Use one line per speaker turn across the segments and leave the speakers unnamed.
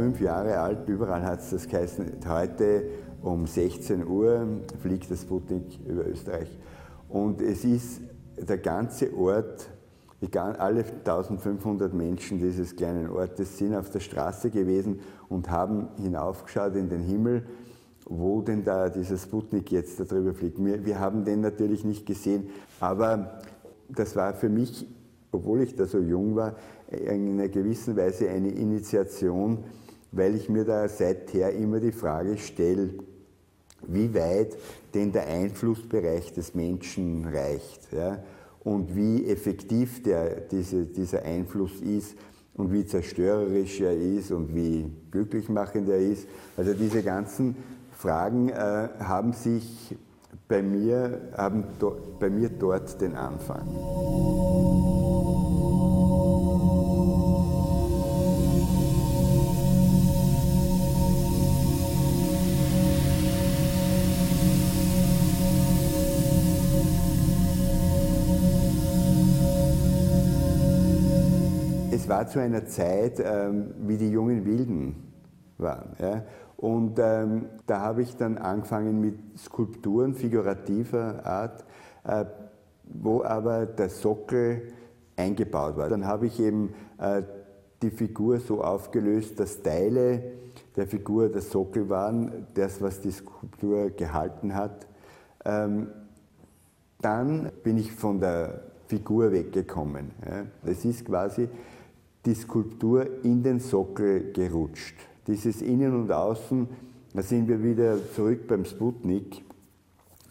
fünf Jahre alt, überall hat es das geheißen, heute um 16 Uhr fliegt das Sputnik über Österreich. Und es ist der ganze Ort, alle 1500 Menschen dieses kleinen Ortes sind auf der Straße gewesen und haben hinaufgeschaut in den Himmel, wo denn da dieser Sputnik jetzt darüber fliegt. Wir, wir haben den natürlich nicht gesehen, aber das war für mich, obwohl ich da so jung war, in einer gewissen Weise eine Initiation, weil ich mir da seither immer die Frage stelle, wie weit denn der Einflussbereich des Menschen reicht ja, und wie effektiv der, diese, dieser Einfluss ist und wie zerstörerisch er ist und wie glücklichmachend er ist. Also diese ganzen Fragen äh, haben sich bei mir, haben do, bei mir dort den Anfang. War zu einer Zeit, ähm, wie die jungen Wilden waren. Ja? Und ähm, da habe ich dann angefangen mit Skulpturen figurativer Art, äh, wo aber der Sockel eingebaut war. Dann habe ich eben äh, die Figur so aufgelöst, dass Teile der Figur der Sockel waren, das, was die Skulptur gehalten hat. Ähm, dann bin ich von der Figur weggekommen. Ja. Das ist quasi die Skulptur in den Sockel gerutscht. Dieses Innen und Außen, da sind wir wieder zurück beim Sputnik.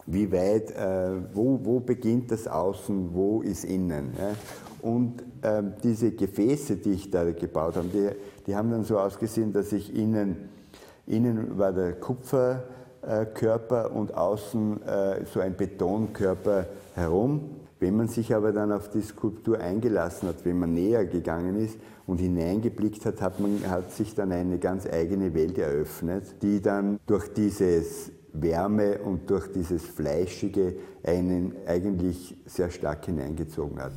Wie weit, äh, wo, wo beginnt das Außen, wo ist Innen? Ja? Und äh, diese Gefäße, die ich da gebaut habe, die, die haben dann so ausgesehen, dass ich innen, innen war der Kupferkörper und außen äh, so ein Betonkörper herum. Wenn man sich aber dann auf die Skulptur eingelassen hat, wenn man näher gegangen ist und hineingeblickt hat, hat, man, hat sich dann eine ganz eigene Welt eröffnet, die dann durch dieses Wärme und durch dieses Fleischige einen eigentlich sehr stark hineingezogen hat.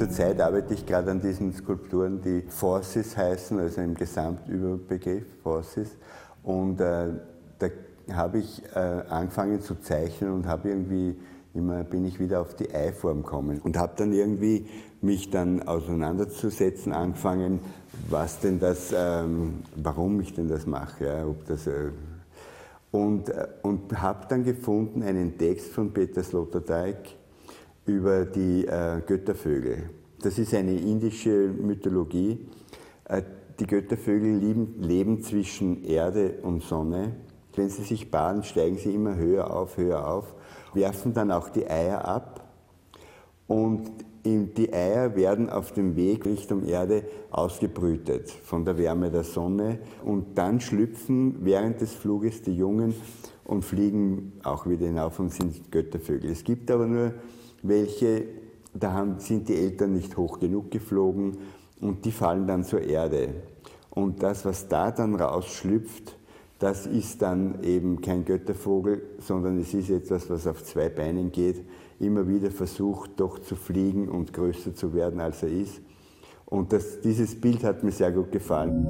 Zurzeit arbeite ich gerade an diesen Skulpturen, die Forces heißen, also im Gesamtüberbegriff Forces. Und äh, da habe ich äh, angefangen zu zeichnen und habe irgendwie immer bin ich wieder auf die Eiform gekommen und habe dann irgendwie mich dann auseinanderzusetzen angefangen, was denn das, ähm, warum ich denn das mache, ja, ob das äh, und, äh, und habe dann gefunden einen Text von Peter Sloterdijk, über die äh, Göttervögel. Das ist eine indische Mythologie. Äh, die Göttervögel lieben, leben zwischen Erde und Sonne. Wenn sie sich baden, steigen sie immer höher auf, höher auf, werfen dann auch die Eier ab. Und die Eier werden auf dem Weg Richtung Erde ausgebrütet von der Wärme der Sonne und dann schlüpfen während des Fluges die Jungen und fliegen auch wieder hinauf und sind Göttervögel. Es gibt aber nur welche, da sind die Eltern nicht hoch genug geflogen und die fallen dann zur Erde. Und das, was da dann rausschlüpft, das ist dann eben kein Göttervogel, sondern es ist etwas, was auf zwei Beinen geht, immer wieder versucht, doch zu fliegen und größer zu werden, als er ist. Und das, dieses Bild hat mir sehr gut gefallen.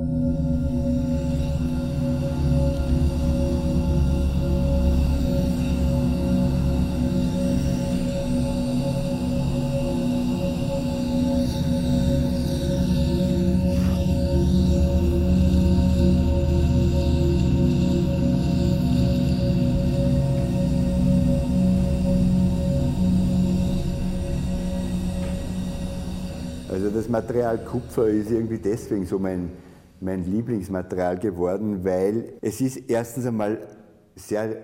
Material Kupfer ist irgendwie deswegen so mein, mein Lieblingsmaterial geworden, weil es ist erstens einmal sehr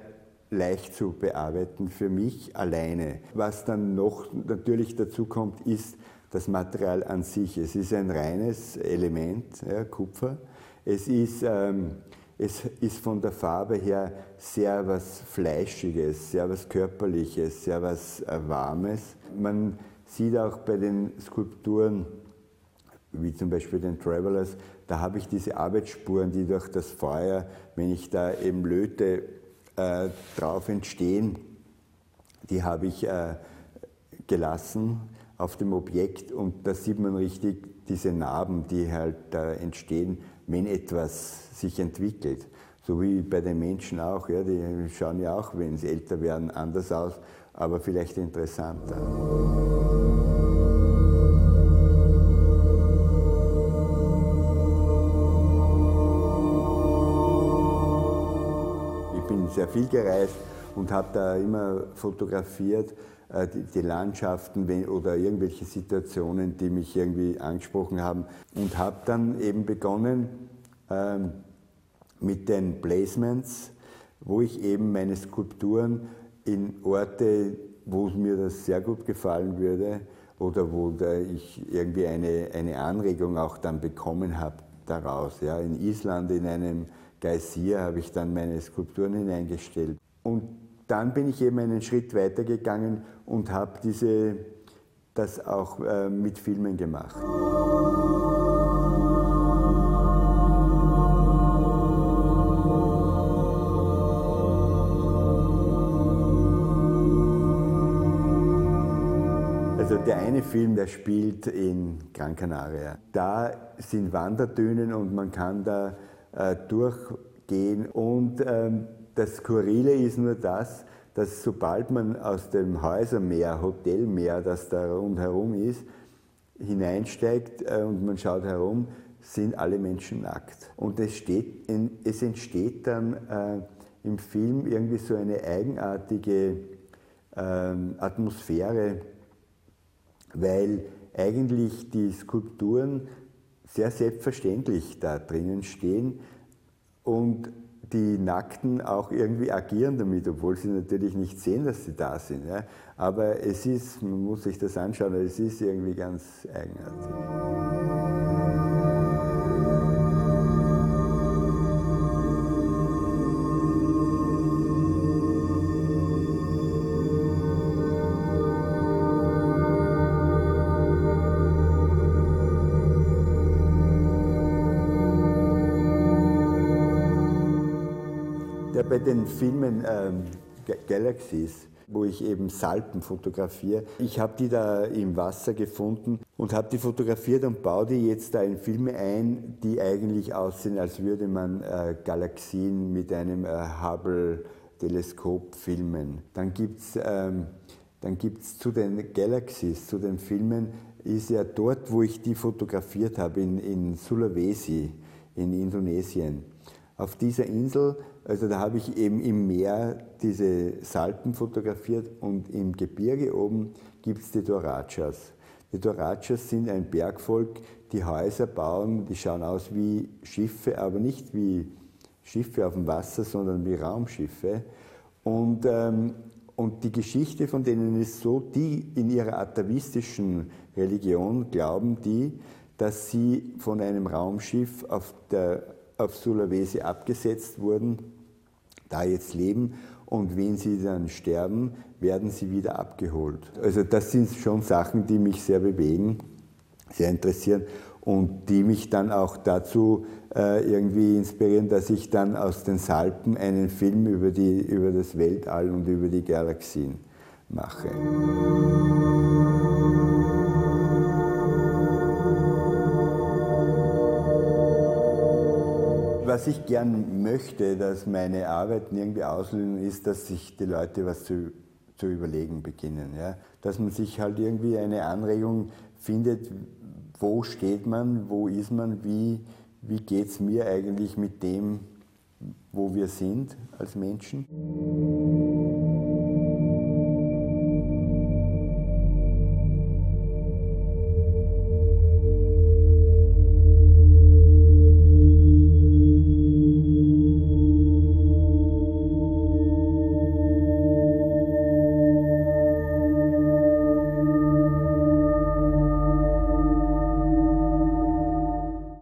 leicht zu bearbeiten für mich alleine. Was dann noch natürlich dazu kommt, ist das Material an sich. Es ist ein reines Element, ja, Kupfer. Es ist, ähm, es ist von der Farbe her sehr was Fleischiges, sehr was Körperliches, sehr was äh, Warmes. Man sieht auch bei den Skulpturen, wie zum Beispiel den Travelers, da habe ich diese Arbeitsspuren, die durch das Feuer, wenn ich da eben löte, äh, drauf entstehen, die habe ich äh, gelassen auf dem Objekt und da sieht man richtig diese Narben, die halt da entstehen, wenn etwas sich entwickelt. So wie bei den Menschen auch, ja, die schauen ja auch, wenn sie älter werden, anders aus, aber vielleicht interessanter. Sehr viel gereist und habe da immer fotografiert, äh, die, Landschaften oder irgendwelche Situationen, die mich irgendwie angesprochen haben. Und habe dann eben begonnen ähm, mit den Placements, wo ich eben meine Skulpturen in Orte, wo mir das sehr gut gefallen würde oder wo ich irgendwie eine, eine Anregung auch dann bekommen habe daraus. Ja, in Island in einem Geysir habe ich dann meine Skulpturen hineingestellt. Und dann bin ich eben einen Schritt weiter gegangen und habe diese, das auch äh, mit Filmen gemacht. Also der eine Film, der spielt in Gran Canaria. Da sind Wanderdünen und man kann da äh, durchgehen und ähm, das Skurrile ist nur das, dass sobald man aus dem Häusermeer, Hotelmeer, das da rundherum ist, hineinsteigt äh, und man schaut herum, sind alle Menschen nackt. Und es, steht es entsteht dann äh, im Film irgendwie so eine eigenartige äh, Atmosphäre, weil eigentlich die Skulpturen sehr selbstverständlich da drinnen stehen und die Nackten auch irgendwie agieren damit, obwohl sie natürlich nicht sehen, dass sie da sind. Aber es ist, man muss sich das anschauen, es ist irgendwie ganz eigenartig. Bei den Filmen ähm, Galaxies, wo ich eben Salpen fotografiere. Ich habe die da im Wasser gefunden und habe die fotografiert und baue die jetzt da in Filme ein, die eigentlich aussehen, als würde man äh, Galaxien mit einem äh, Hubble-Teleskop filmen. Dann gibt es ähm, zu den Galaxies, zu den Filmen, ist ja dort, wo ich die fotografiert habe, in, in Sulawesi, in Indonesien. Auf dieser Insel also da habe ich eben im Meer diese Salpen fotografiert und im Gebirge oben gibt es die Dorachas. Die Dorachas sind ein Bergvolk, die Häuser bauen, die schauen aus wie Schiffe, aber nicht wie Schiffe auf dem Wasser, sondern wie Raumschiffe. Und, ähm, und die Geschichte von denen ist so, die in ihrer atavistischen Religion glauben die, dass sie von einem Raumschiff auf, der, auf Sulawesi abgesetzt wurden da jetzt leben und wenn sie dann sterben, werden sie wieder abgeholt. Also das sind schon Sachen, die mich sehr bewegen, sehr interessieren und die mich dann auch dazu äh, irgendwie inspirieren, dass ich dann aus den Salpen einen Film über, die, über das Weltall und über die Galaxien mache. Was ich gern möchte, dass meine Arbeiten irgendwie auslösen, ist, dass sich die Leute was zu, zu überlegen beginnen. Ja? Dass man sich halt irgendwie eine Anregung findet, wo steht man, wo ist man, wie, wie geht es mir eigentlich mit dem, wo wir sind als Menschen.